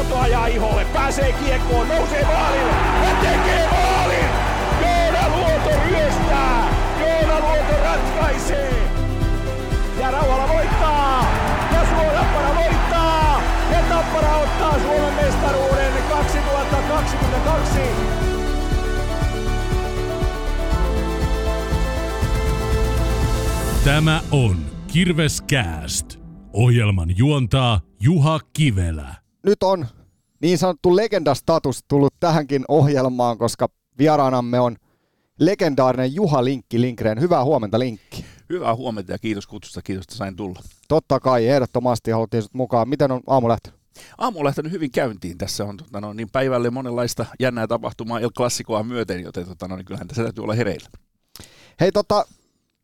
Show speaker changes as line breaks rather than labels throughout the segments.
Luoto ajaa iholle, pääsee kiekkoon, nousee maalille ja tekee maalin! Joona Luoto ryöstää! Joona Luoto ratkaisee! Ja Rauhala voittaa! Ja Suomi Tappara voittaa! Ja Tappara ottaa Suomen mestaruuden 2022!
Tämä on Kirveskääst. Ohjelman juontaa Juha Kivelä.
Nyt on niin sanottu legendastatus tullut tähänkin ohjelmaan, koska vieraanamme on legendaarinen Juha Linkki Linkreen. Hyvää huomenta Linkki.
Hyvää huomenta ja kiitos kutsusta, kiitos, että sain tulla.
Totta kai, ehdottomasti haluttiin sut mukaan. Miten on aamu lähtö?
Aamu on lähtenyt hyvin käyntiin. Tässä on tota, no, niin päivälle monenlaista jännää tapahtumaa El Classicoa myöten, joten tota, no, niin kyllähän tässä täytyy olla hereillä.
Hei tota,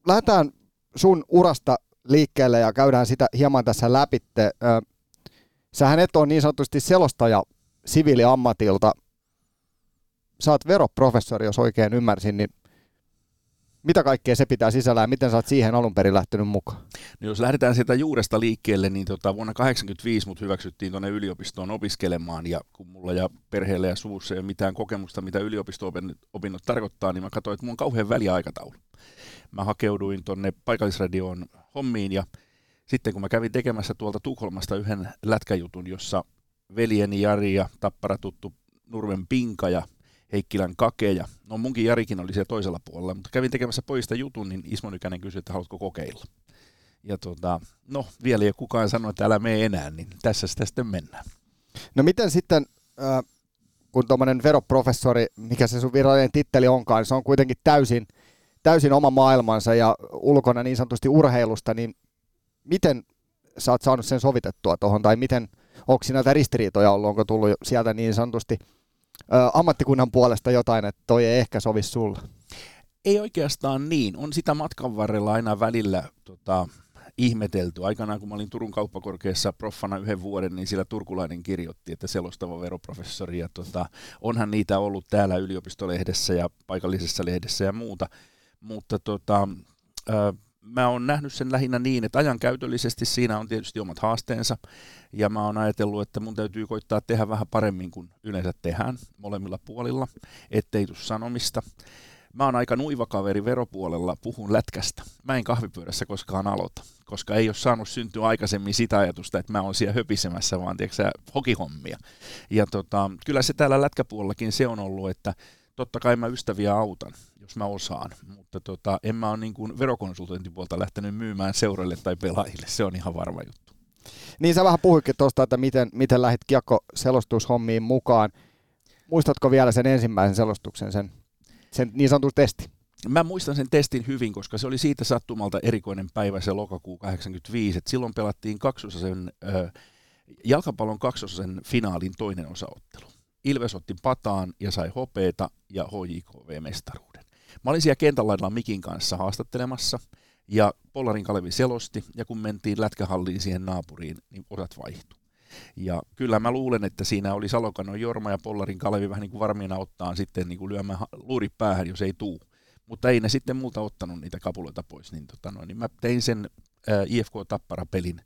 lähdetään sun urasta liikkeelle ja käydään sitä hieman tässä läpitte. Sähän et ole niin sanotusti selostaja siviiliammatilta. Sä oot veroprofessori, jos oikein ymmärsin, niin mitä kaikkea se pitää sisällään ja miten sä oot siihen alun perin lähtenyt mukaan?
No, jos lähdetään sieltä juuresta liikkeelle, niin tota, vuonna 1985 mut hyväksyttiin tuonne yliopistoon opiskelemaan ja kun mulla ja perheellä ja suvussa ei ole mitään kokemusta, mitä yliopisto-opinnot tarkoittaa, niin mä katsoin, että mulla on kauhean väliaikataulu. Mä hakeuduin tuonne paikallisradioon hommiin ja sitten kun mä kävin tekemässä tuolta Tukholmasta yhden lätkäjutun, jossa veljeni Jari ja Tappara tuttu Nurmen Pinka ja Heikkilän Kake ja no munkin Jarikin oli siellä toisella puolella, mutta kävin tekemässä pojista jutun, niin Ismo Nykänen kysyi, että haluatko kokeilla. Ja tota, no vielä ei kukaan sanonut, että älä mene enää, niin tässä sitä sitten mennään.
No miten sitten, kun tuommoinen veroprofessori, mikä se sun virallinen titteli onkaan, niin se on kuitenkin täysin, täysin oma maailmansa ja ulkona niin sanotusti urheilusta, niin miten sä oot saanut sen sovitettua tuohon, tai miten, onko siinä näitä ristiriitoja ollut, onko tullut sieltä niin sanotusti ö, ammattikunnan puolesta jotain, että toi ei ehkä sovi sulle?
Ei oikeastaan niin. On sitä matkan varrella aina välillä tota, ihmetelty. Aikanaan, kun mä olin Turun kauppakorkeassa proffana yhden vuoden, niin sillä turkulainen kirjoitti, että selostava veroprofessori. Ja tota, onhan niitä ollut täällä yliopistolehdessä ja paikallisessa lehdessä ja muuta. Mutta tota, ö, mä oon nähnyt sen lähinnä niin, että ajankäytöllisesti siinä on tietysti omat haasteensa, ja mä oon ajatellut, että mun täytyy koittaa tehdä vähän paremmin kuin yleensä tehdään molemmilla puolilla, ettei tule sanomista. Mä oon aika nuiva kaveri veropuolella, puhun lätkästä. Mä en kahvipyörässä koskaan aloita, koska ei ole saanut syntyä aikaisemmin sitä ajatusta, että mä oon siellä höpisemässä, vaan tiedätkö, hokihommia. Ja tota, kyllä se täällä lätkäpuolellakin se on ollut, että totta kai mä ystäviä autan, jos mä osaan, mutta tota, en mä ole niin kuin verokonsultointipuolta lähtenyt myymään seuroille tai pelaajille, se on ihan varma juttu.
Niin sä vähän puhuitkin tuosta, että miten, miten lähdit kiekko-selostushommiin mukaan. Muistatko vielä sen ensimmäisen selostuksen, sen, sen niin sanotun testi?
Mä muistan sen testin hyvin, koska se oli siitä sattumalta erikoinen päivä se lokakuu 85, että silloin pelattiin kaksosasen, äh, jalkapallon kaksosasen finaalin toinen osaottelu. Ilves otti pataan ja sai hopeeta ja HJKV-mestaruuden. Mä olin siellä kentällä Mikin kanssa haastattelemassa ja Pollarin Kalevi selosti ja kun mentiin lätkähalliin siihen naapuriin, niin osat vaihtui. Ja kyllä mä luulen, että siinä oli Salokanon Jorma ja Pollarin Kalevi vähän niin kuin varmiina ottaa sitten niin kuin lyömään luuri päähän, jos ei tuu. Mutta ei ne sitten multa ottanut niitä kapuloita pois, niin, tota noin, niin mä tein sen äh, IFK Tappara-pelin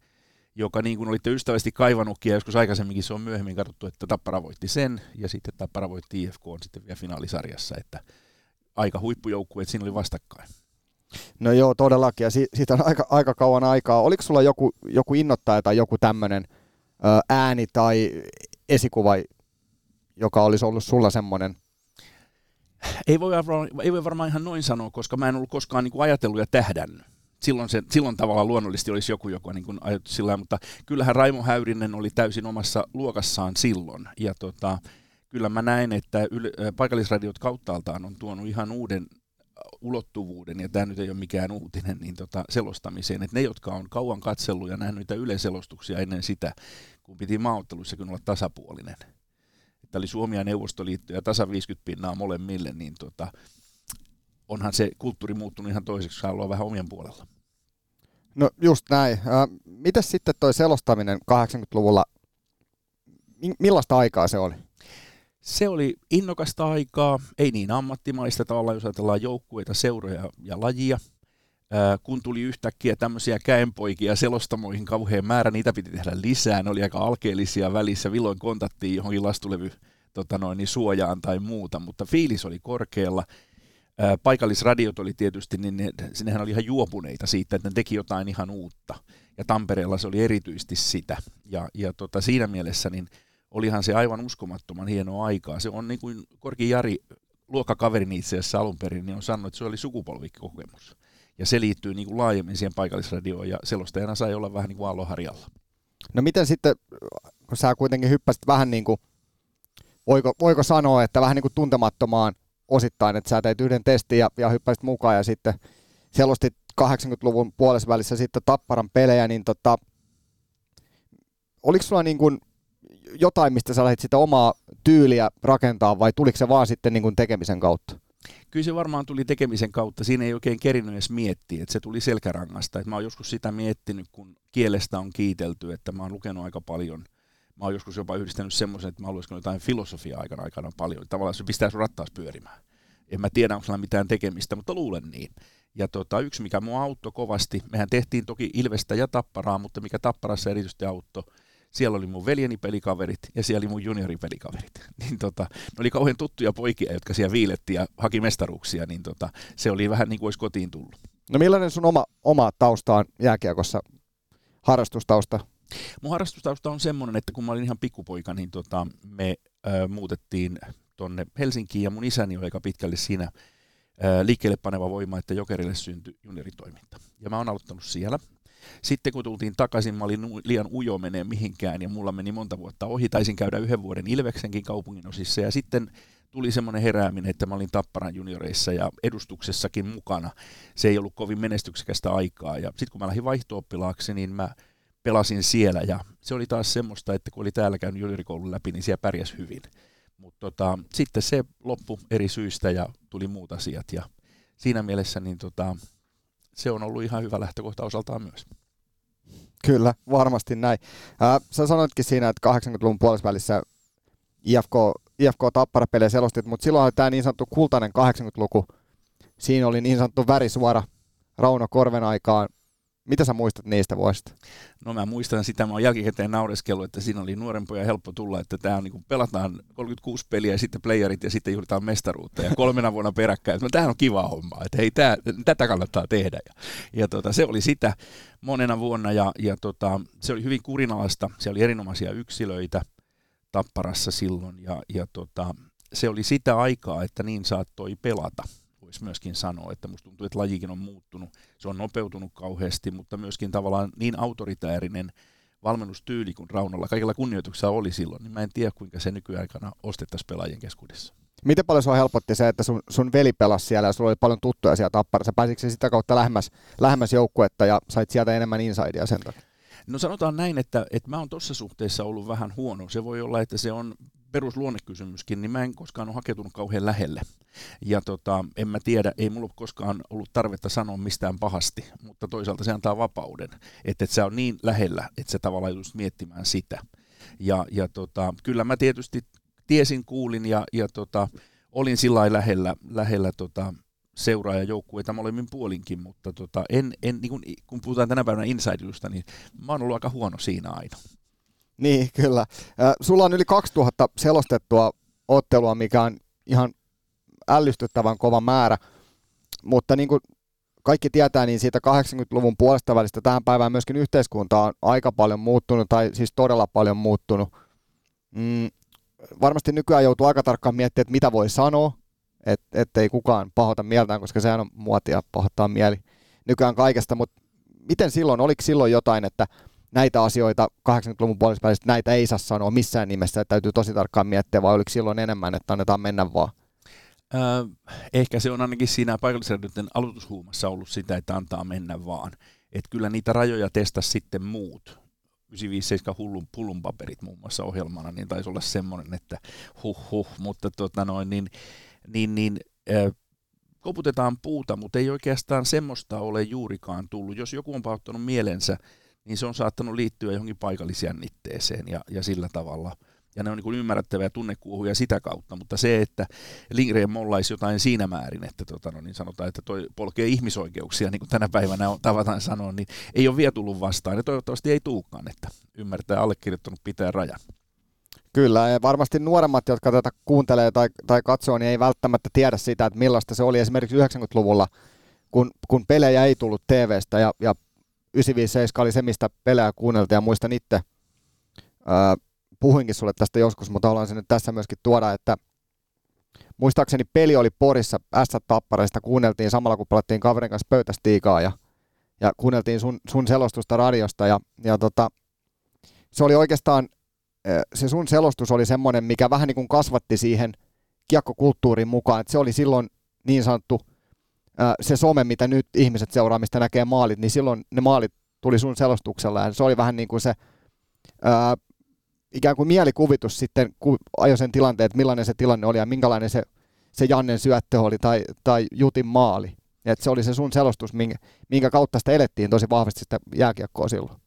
joka niin kuin olitte ystävästi kaivannutkin, ja joskus aikaisemminkin se on myöhemmin katsottu, että Tappara voitti sen, ja sitten Tappara voitti IFK on sitten vielä finaalisarjassa, että aika huippujoukkue, että siinä oli vastakkain.
No joo, todellakin, ja si- siitä on aika, aika kauan aikaa. Oliko sulla joku, joku innoittaja tai joku tämmöinen ääni tai esikuva, joka olisi ollut sulla semmoinen?
Ei voi, varmaan, ei voi varmaan ihan noin sanoa, koska mä en ollut koskaan niin kuin ajatellut ja tähdännyt silloin, se, silloin tavallaan luonnollisesti olisi joku, joka niin ajatus sillä mutta kyllähän Raimo Häyrinen oli täysin omassa luokassaan silloin. Ja tota, kyllä mä näen, että yle, paikallisradiot kauttaaltaan on tuonut ihan uuden ulottuvuuden, ja tämä nyt ei ole mikään uutinen, niin tota, selostamiseen. Että ne, jotka on kauan katsellut ja nähnyt niitä yleiselostuksia ennen sitä, kun piti maaotteluissakin olla tasapuolinen. Että oli Suomi ja Neuvostoliitto ja tasa 50 pinnaa molemmille, niin tota, onhan se kulttuuri muuttunut ihan toiseksi, kun haluaa vähän omien puolella.
No just näin. Äh, mitäs sitten toi selostaminen 80-luvulla, millaista aikaa se oli?
Se oli innokasta aikaa, ei niin ammattimaista tavallaan, jos ajatellaan joukkueita, seuroja ja lajia. kun tuli yhtäkkiä tämmöisiä käenpoikia selostamoihin kauhean määrä, niitä piti tehdä lisää, ne oli aika alkeellisia välissä, villoin kontattiin johonkin lastulevy tota noin, niin suojaan tai muuta, mutta fiilis oli korkealla. Paikallisradiot oli tietysti, niin ne, sinnehän oli ihan juopuneita siitä, että ne teki jotain ihan uutta. Ja Tampereella se oli erityisesti sitä. Ja, ja tota, siinä mielessä niin olihan se aivan uskomattoman hienoa aikaa. Se on niin kuin Korki Jari, luokkakaverini itse asiassa alun perin, niin on sanonut, että se oli sukupolvikokemus. Ja se liittyy niin kuin laajemmin siihen paikallisradioon, ja selostajana sai olla vähän niin kuin aaloharjalla.
No miten sitten, kun sä kuitenkin hyppäsit vähän niin kuin, voiko, voiko sanoa, että vähän niin kuin tuntemattomaan osittain, että sä teit yhden testin ja, ja hyppäsit mukaan ja sitten selostit 80-luvun puolessa sitten Tapparan pelejä, niin tota, oliko sulla niin kuin jotain, mistä sä lähdit sitä omaa tyyliä rakentaa vai tuliko se vaan sitten niin kuin tekemisen kautta?
Kyllä se varmaan tuli tekemisen kautta. Siinä ei oikein kerinyt edes miettiä, että se tuli selkärangasta. Että mä oon joskus sitä miettinyt, kun kielestä on kiitelty, että mä oon lukenut aika paljon. Mä oon joskus jopa yhdistänyt semmoisen, että mä haluaisin jotain filosofiaa aikana aikana paljon. Tavallaan se pistää sun rattaas pyörimään. En mä tiedä, onko sillä mitään tekemistä, mutta luulen niin. Ja tota, yksi, mikä mua auttoi kovasti, mehän tehtiin toki Ilvestä ja Tapparaa, mutta mikä Tapparassa erityisesti auttoi, siellä oli mun veljeni pelikaverit ja siellä oli mun junioripelikaverit. Niin tota, ne oli kauhean tuttuja poikia, jotka siellä viiletti ja haki mestaruuksia, niin tota, se oli vähän niin kuin olisi kotiin tullut.
No millainen sun oma, oma tausta on jääkiekossa, harrastustausta?
Mun harrastustausta on semmoinen, että kun mä olin ihan pikkupoika, niin tota, me ö, muutettiin tonne Helsinkiin ja mun isäni oli aika pitkälle siinä ö, liikkeelle paneva voima, että Jokerille syntyi junioritoiminta. Ja mä oon aloittanut siellä sitten kun tultiin takaisin, mä olin liian ujo menee mihinkään ja mulla meni monta vuotta ohi. Taisin käydä yhden vuoden Ilveksenkin kaupungin osissa ja sitten tuli semmoinen herääminen, että mä olin Tapparan junioreissa ja edustuksessakin mukana. Se ei ollut kovin menestyksekästä aikaa ja sitten kun mä lähdin vaihto niin mä pelasin siellä ja se oli taas semmoista, että kun oli täällä käynyt juniorikoulun läpi, niin siellä pärjäs hyvin. Mutta tota, sitten se loppu eri syistä ja tuli muut asiat ja siinä mielessä niin tota, se on ollut ihan hyvä lähtökohta osaltaan myös.
Kyllä, varmasti näin. Ää, sä sanoitkin siinä, että 80-luvun puolessa IFK, IFK Tappara-pelejä selostit, mutta silloin oli tämä niin sanottu kultainen 80-luku. Siinä oli niin sanottu värisuora Rauno Korven aikaan mitä sä muistat niistä vuosista?
No mä muistan sitä, mä oon jälkikäteen naureskellut, että siinä oli nuoren pojan helppo tulla, että tämä on niin kuin pelataan 36 peliä ja sitten playerit ja sitten juhlitaan mestaruutta ja kolmena vuonna peräkkäin. Että no, tämähän on kiva homma, että hei, tää, tätä kannattaa tehdä. Ja, ja tota, se oli sitä monena vuonna ja, ja tota, se oli hyvin kurinalaista, se oli erinomaisia yksilöitä Tapparassa silloin ja, ja tota, se oli sitä aikaa, että niin saattoi pelata voisi myöskin sanoa, että musta tuntuu, että lajikin on muuttunut. Se on nopeutunut kauheasti, mutta myöskin tavallaan niin autoritäärinen valmennustyyli kuin Raunolla kaikilla kunnioituksella oli silloin, niin mä en tiedä, kuinka se nykyaikana ostettaisiin pelaajien keskuudessa.
Miten paljon sua helpotti se, että sun, sun veli pelasi siellä ja sulla oli paljon tuttuja siellä Tapparassa? Pääsitkö sitä kautta lähemmäs, lähemmäs joukkuetta ja sait sieltä enemmän insidea sen takia?
No sanotaan näin, että, että mä oon tuossa suhteessa ollut vähän huono. Se voi olla, että se on perusluonnekysymyskin, niin mä en koskaan ole hakeutunut kauhean lähelle. Ja tota, en mä tiedä, ei mulla koskaan ollut tarvetta sanoa mistään pahasti, mutta toisaalta se antaa vapauden, että et sä on niin lähellä, että sä tavallaan just miettimään sitä. Ja, ja tota, kyllä mä tietysti tiesin, kuulin ja, ja tota, olin sillä lähellä, lähellä tota, seuraajajoukkueita molemmin puolinkin, mutta tota, en, en, niin kun, kun puhutaan tänä päivänä inside niin mä oon ollut aika huono siinä aina.
Niin, kyllä. Sulla on yli 2000 selostettua ottelua, mikä on ihan ällistyttävän kova määrä, mutta niin kuin kaikki tietää, niin siitä 80-luvun puolesta välistä tähän päivään myöskin yhteiskunta on aika paljon muuttunut, tai siis todella paljon muuttunut. Mm, varmasti nykyään joutuu aika tarkkaan miettimään, että mitä voi sanoa, et, ettei kukaan pahota mieltään, koska sehän on muotia pahoittaa mieli nykyään kaikesta, mutta miten silloin, oliko silloin jotain, että näitä asioita 80-luvun puolesta näitä ei saa sanoa missään nimessä, että täytyy tosi tarkkaan miettiä, vai oliko silloin enemmän, että annetaan mennä vaan?
Öö, ehkä se on ainakin siinä paikallisradioiden aloitushuumassa ollut sitä, että antaa mennä vaan. Että kyllä niitä rajoja testasi sitten muut. 957 hullun pullun paperit muun muassa ohjelmana, niin taisi olla semmoinen, että huh huh, mutta tota noin, niin, niin, niin äh, koputetaan puuta, mutta ei oikeastaan semmoista ole juurikaan tullut. Jos joku on pauttanut mielensä niin se on saattanut liittyä johonkin paikallisjännitteeseen ja, ja sillä tavalla. ja ne on niin ymmärrettäviä tunnekuohuja sitä kautta, mutta se, että Lindgren mollaisi jotain siinä määrin, että tota, no, niin sanotaan, että toi polkee ihmisoikeuksia, niin kuin tänä päivänä on, tavataan sanoa, niin ei ole vielä tullut vastaan, ja toivottavasti ei tuukaan, että ymmärtää allekirjoittanut pitää raja.
Kyllä, ja varmasti nuoremmat, jotka tätä kuuntelee tai, tai katsoo, niin ei välttämättä tiedä sitä, että millaista se oli esimerkiksi 90-luvulla, kun, kun pelejä ei tullut TVstä, ja, ja 957 oli se, mistä pelejä kuunneltiin, ja muistan itse, ää, puhuinkin sulle tästä joskus, mutta haluan sen nyt tässä myöskin tuoda, että muistaakseni peli oli Porissa S-tappareista, kuunneltiin samalla kun pelattiin kaverin kanssa pöytästiikaa ja, ja kuunneltiin sun, sun selostusta radiosta ja, ja tota, se oli oikeastaan, se sun selostus oli semmoinen, mikä vähän niin kuin kasvatti siihen kiekkokulttuurin mukaan, että se oli silloin niin sanottu se some, mitä nyt ihmiset seuraa, mistä näkee maalit, niin silloin ne maalit tuli sun selostuksella ja se oli vähän niin kuin se ää, ikään kuin mielikuvitus sitten, kun ajoi sen tilanteen, että millainen se tilanne oli ja minkälainen se, se Jannen syöttö oli tai, tai Jutin maali. Että se oli se sun selostus, minkä, minkä kautta sitä elettiin tosi vahvasti sitä jääkiekkoa silloin.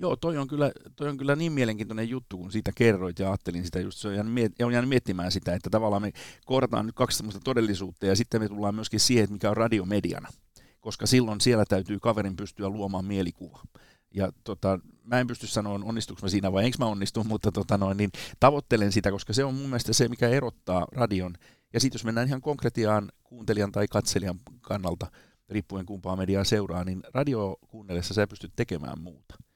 Joo, toi on, kyllä, toi on kyllä niin mielenkiintoinen juttu, kun siitä kerroit ja ajattelin sitä just, se on jäänyt, on jäänyt miettimään sitä, että tavallaan me kohdataan nyt kaksi sellaista todellisuutta ja sitten me tullaan myöskin siihen, mikä on radiomediana, koska silloin siellä täytyy kaverin pystyä luomaan mielikuva. Ja tota, mä en pysty sanoa, onnistuuko mä siinä vai enkö mä onnistu, mutta tota noin, niin tavoittelen sitä, koska se on mun mielestä se, mikä erottaa radion. Ja sitten jos mennään ihan konkretiaan kuuntelijan tai katselijan kannalta, riippuen kumpaa mediaa seuraa, niin radio kuunnellessa sä pystyt tekemään muuta.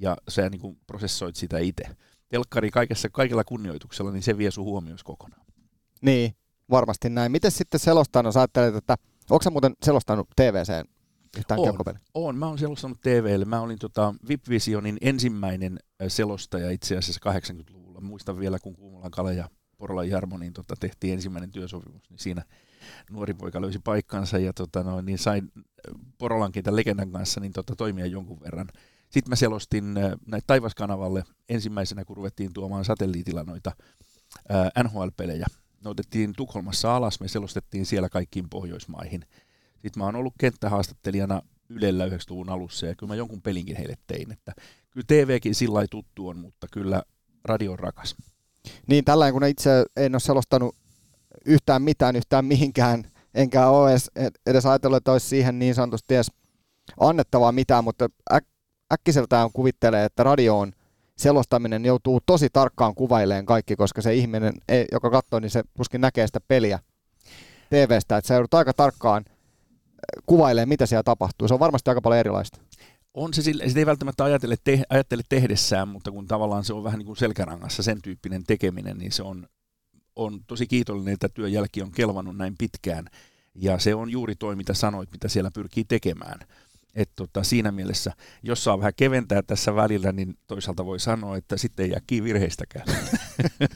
Ja sä niin kuin prosessoit sitä itse. Telkkari kaikessa, kaikella kunnioituksella, niin se vie sun huomioon kokonaan.
Niin, varmasti näin. Miten sitten selostaa, sä ajattelet, että onko sä muuten selostanut TVCen yhtään
on, on, mä oon selostanut TVlle. Mä olin tota VIP-visionin ensimmäinen selostaja itse asiassa 80-luvulla. Muistan vielä, kun Kuumolan Kale ja Porolan Jarmo niin tota, tehtiin ensimmäinen työsopimus, niin siinä nuori poika löysi paikkansa ja tota, no, niin sain Porolankin tämän legendan kanssa niin tota, toimia jonkun verran. Sitten mä selostin näitä Taivaskanavalle ensimmäisenä, kun ruvettiin tuomaan satelliitilla noita NHL-pelejä. Ne otettiin Tukholmassa alas, me selostettiin siellä kaikkiin Pohjoismaihin – sitten mä oon ollut kenttähaastattelijana Ylellä 90-luvun alussa ja kyllä mä jonkun pelinkin heille tein. Että kyllä TVkin sillä tuttu on, mutta kyllä radio on rakas.
Niin, tällainen kun itse en ole selostanut yhtään mitään yhtään mihinkään, enkä ole edes, edes ajatellut, että olisi siihen niin sanotusti edes annettavaa mitään, mutta äk, äkkiseltään kuvittelee, että radio on selostaminen joutuu tosi tarkkaan kuvaileen kaikki, koska se ihminen, joka katsoo, niin se puskin näkee sitä peliä TVstä, että se joudut aika tarkkaan kuvailee, mitä siellä tapahtuu. Se on varmasti aika paljon erilaista.
On se sille, sitä ei välttämättä ajattele, te, ajattele tehdessään, mutta kun tavallaan se on vähän niin kuin selkärangassa sen tyyppinen tekeminen, niin se on, on tosi kiitollinen, että työn jälki on kelvannut näin pitkään. Ja se on juuri toi, mitä sanoit, mitä siellä pyrkii tekemään. Et tota, siinä mielessä, jos saa vähän keventää tässä välillä, niin toisaalta voi sanoa, että sitten ei jää kiinni virheistäkään.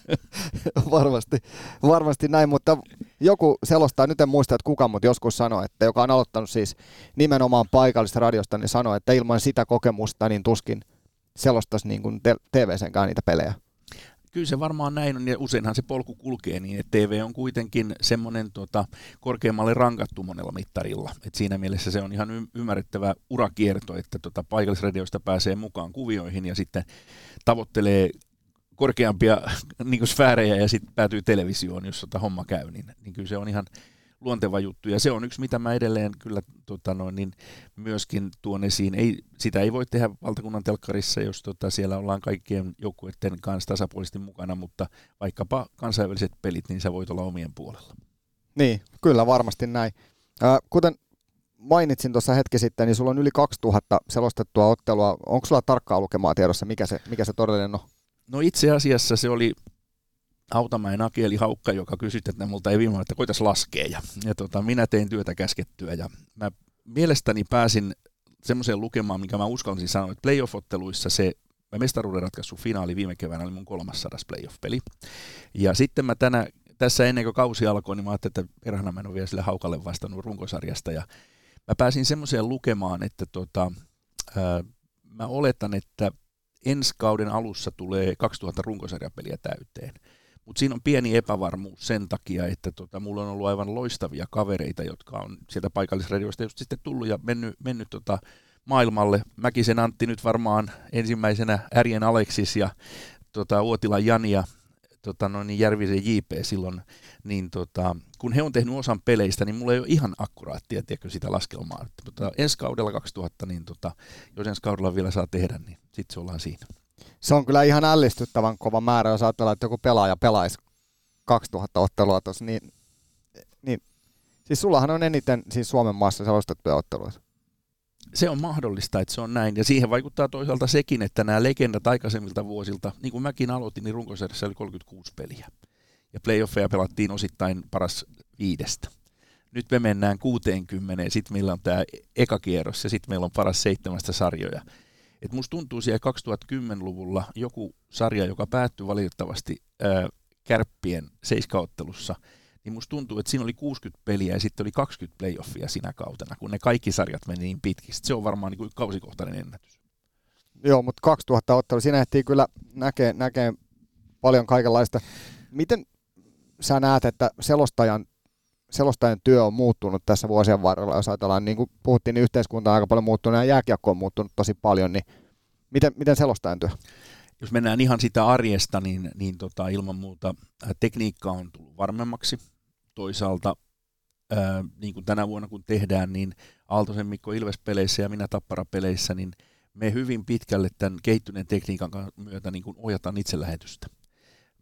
varmasti, varmasti näin, mutta joku selostaa, nyt en muista, että kuka, mutta joskus sanoi, että joka on aloittanut siis nimenomaan paikallista radiosta, niin sanoi, että ilman sitä kokemusta niin tuskin selostaisi niin kuin TV-senkään niitä pelejä.
Kyllä se varmaan näin on, ja useinhan se polku kulkee niin, että TV on kuitenkin semmoinen tota, korkeammalle rankattu monella mittarilla. Et siinä mielessä se on ihan y- ymmärrettävä urakierto, että tota, paikallisradioista pääsee mukaan kuvioihin ja sitten tavoittelee korkeampia niin sfäärejä ja sitten päätyy televisioon, jos tota homma käy, niin, niin kyllä se on ihan luonteva juttu. Ja se on yksi, mitä mä edelleen kyllä tota noin, niin myöskin tuon esiin. Ei, sitä ei voi tehdä valtakunnan telkkarissa, jos tota, siellä ollaan kaikkien joukkueiden kanssa tasapuolisesti mukana, mutta vaikkapa kansainväliset pelit, niin sä voit olla omien puolella.
Niin, kyllä varmasti näin. Äh, kuten mainitsin tuossa hetki sitten, niin sulla on yli 2000 selostettua ottelua. Onko sulla tarkkaa lukemaa tiedossa, mikä se, mikä se todellinen on?
No itse asiassa se oli Hautamäen Akieli Haukka, joka kysyi, että multa ei viime että koitas laskea. Ja, ja tota, minä tein työtä käskettyä ja mä mielestäni pääsin semmoiseen lukemaan, mikä mä uskallisin sanoa, että playoff-otteluissa se mestaruuden ratkaisu finaali viime keväänä oli mun 300 playoff-peli. Ja sitten mä tänä, tässä ennen kuin kausi alkoi, niin mä ajattelin, että perhana mä en ole vielä sille Haukalle vastannut runkosarjasta. Ja mä pääsin semmoiseen lukemaan, että tota, ää, mä oletan, että ensi kauden alussa tulee 2000 runkosarjapeliä täyteen. Mutta siinä on pieni epävarmuus sen takia, että tota, mulla on ollut aivan loistavia kavereita, jotka on sieltä paikallisradioista just sitten tullut ja mennyt, mennyt tota, maailmalle. Mäkisen Antti nyt varmaan ensimmäisenä Ärjen Aleksis ja tota, Uotilan Jani ja tota, no, niin Järvisen JP silloin, niin tota, kun he on tehnyt osan peleistä, niin mulla ei ole ihan akkuraattia tiedätkö, sitä laskelmaa. Tota, ensi kaudella 2000, niin tota, jos ensi kaudella vielä saa tehdä, niin sitten se ollaan siinä.
Se on kyllä ihan ällistyttävän kova määrä, jos ajatellaan, että joku pelaaja pelaisi 2000 ottelua tuossa, niin, niin siis sullahan on eniten siis Suomen maassa selostettuja otteluita.
Se on mahdollista, että se on näin. Ja siihen vaikuttaa toisaalta sekin, että nämä legendat aikaisemmilta vuosilta, niin kuin mäkin aloitin, niin runkosarjassa oli 36 peliä. Ja playoffeja pelattiin osittain paras viidestä. Nyt me mennään 60, sitten meillä on tämä eka kierros ja sitten meillä on paras seitsemästä sarjoja. Et musta tuntuu siellä 2010-luvulla joku sarja, joka päättyi valitettavasti ää, kärppien seiskauttelussa, niin musta tuntuu, että siinä oli 60 peliä ja sitten oli 20 playoffia sinä kautena, kun ne kaikki sarjat meni niin pitkistä. Se on varmaan niin kuin kausikohtainen ennätys.
Joo, mutta 2000 ottelu, siinä ehtii kyllä näkee, näkee paljon kaikenlaista. Miten sä näet, että selostajan, selostajan työ on muuttunut tässä vuosien varrella, jos ajatellaan, niin kuin puhuttiin, niin yhteiskunta on aika paljon muuttunut ja jääkiekko on muuttunut tosi paljon, niin miten, miten selostajan työ?
Jos mennään ihan sitä arjesta, niin, niin tota, ilman muuta tekniikka on tullut varmemmaksi. Toisaalta ää, niin kuin tänä vuonna kun tehdään, niin Aaltosen Mikko Ilves-peleissä ja minä Tappara-peleissä, niin me hyvin pitkälle tämän kehittyneen tekniikan myötä niin kuin ohjataan itselähetystä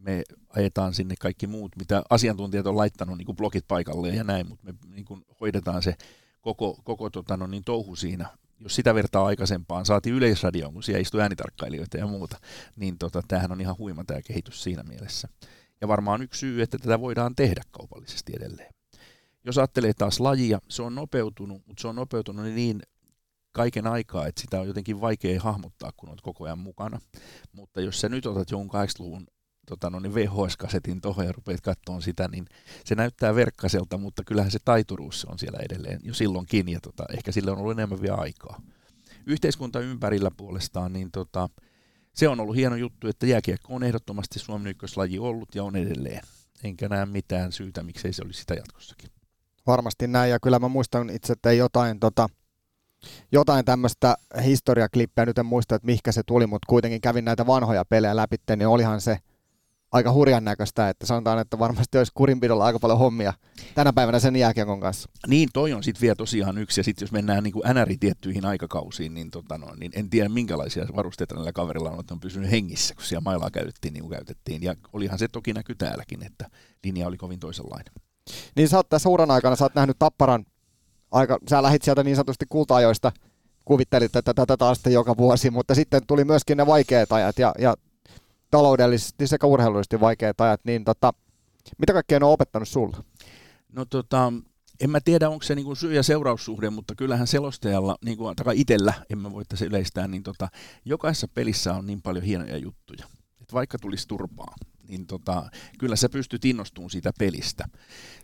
me ajetaan sinne kaikki muut, mitä asiantuntijat on laittanut niin kuin blogit paikalle ja näin, mutta me niin kuin hoidetaan se koko, koko tota, no, niin touhu siinä. Jos sitä vertaa aikaisempaan, saatiin yleisradioon, kun siellä istui äänitarkkailijoita ja muuta, niin tota, tämähän on ihan huima tämä kehitys siinä mielessä. Ja varmaan yksi syy, että tätä voidaan tehdä kaupallisesti edelleen. Jos ajattelee taas lajia, se on nopeutunut, mutta se on nopeutunut niin kaiken aikaa, että sitä on jotenkin vaikea hahmottaa, kun olet koko ajan mukana. Mutta jos sä nyt otat jonkun 80-luvun tota, no niin VHS-kasetin tuohon ja rupeat katsomaan sitä, niin se näyttää verkkaselta, mutta kyllähän se taituruus on siellä edelleen jo silloinkin, ja tota, ehkä sille on ollut enemmän vielä aikaa. Yhteiskunta ympärillä puolestaan, niin tota, se on ollut hieno juttu, että jääkiekko on ehdottomasti Suomen ykköslaji ollut ja on edelleen. Enkä näe mitään syytä, miksei se olisi sitä jatkossakin.
Varmasti näin, ja kyllä mä muistan itse, että jotain, tota, jotain tämmöistä historiaklippiä, nyt en muista, että mihinkä se tuli, mutta kuitenkin kävin näitä vanhoja pelejä läpi, niin olihan se – aika hurjan näköistä, että sanotaan, että varmasti olisi kurinpidolla aika paljon hommia tänä päivänä sen jääkiekon kanssa.
Niin, toi on sitten vielä tosiaan yksi, ja sitten jos mennään niin kuin NRI tiettyihin aikakausiin, niin, tota no, niin en tiedä minkälaisia varusteita näillä kaverilla on, että on pysynyt hengissä, kun siellä mailaa käytettiin niin kuin käytettiin, ja olihan se toki näky täälläkin, että linja oli kovin toisenlainen.
Niin sä oot tässä uran aikana, sä oot nähnyt Tapparan aika, sä lähit sieltä niin sanotusti kulta-ajoista, kuvittelit, että tätä taas joka vuosi, mutta sitten tuli myöskin ne vaikeat ajat, ja, ja taloudellisesti sekä urheilullisesti vaikeat ajat, niin tota, mitä kaikkea ne on opettanut sulle?
No tota, en mä tiedä, onko se niinku syy- ja seuraussuhde, mutta kyllähän selostajalla, niin kuin, itsellä, en mä voi tässä yleistää, niin tota, jokaisessa pelissä on niin paljon hienoja juttuja. Et vaikka tulisi turpaa, niin tota, kyllä sä pystyt innostumaan siitä pelistä.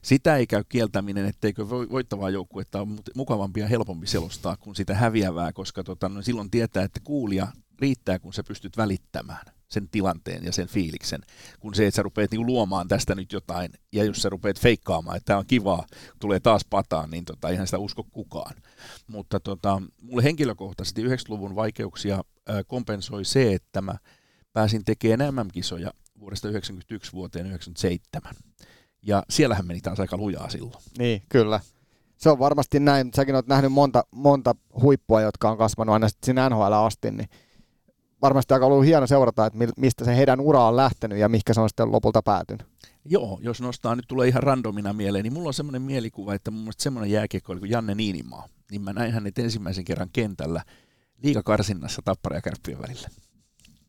Sitä ei käy kieltäminen, etteikö voittavaa joukkuetta on mukavampi ja helpompi selostaa kuin sitä häviävää, koska tota, no silloin tietää, että kuulija riittää, kun sä pystyt välittämään sen tilanteen ja sen fiiliksen, kun se, että sä rupeat niinku luomaan tästä nyt jotain, ja jos sä rupeat feikkaamaan, että tämä on kivaa, tulee taas pataan, niin tota, eihän sitä usko kukaan. Mutta tota, mulle henkilökohtaisesti 90-luvun vaikeuksia kompensoi se, että mä pääsin tekemään MM-kisoja vuodesta 1991 vuoteen 1997. Ja siellähän meni taas aika lujaa silloin.
Niin, kyllä. Se on varmasti näin. Säkin olet nähnyt monta, monta huippua, jotka on kasvanut aina sinne NHL asti, niin varmasti aika ollut hieno seurata, että mistä se heidän ura on lähtenyt ja mihinkä se on sitten lopulta päätynyt.
Joo, jos nostaa, nyt tulee ihan randomina mieleen, niin mulla on semmoinen mielikuva, että mun mielestä semmoinen jääkiekko oli kuin Janne Niinimaa, niin mä näin hänet ensimmäisen kerran kentällä liikakarsinnassa Tappara ja Kärppien välillä.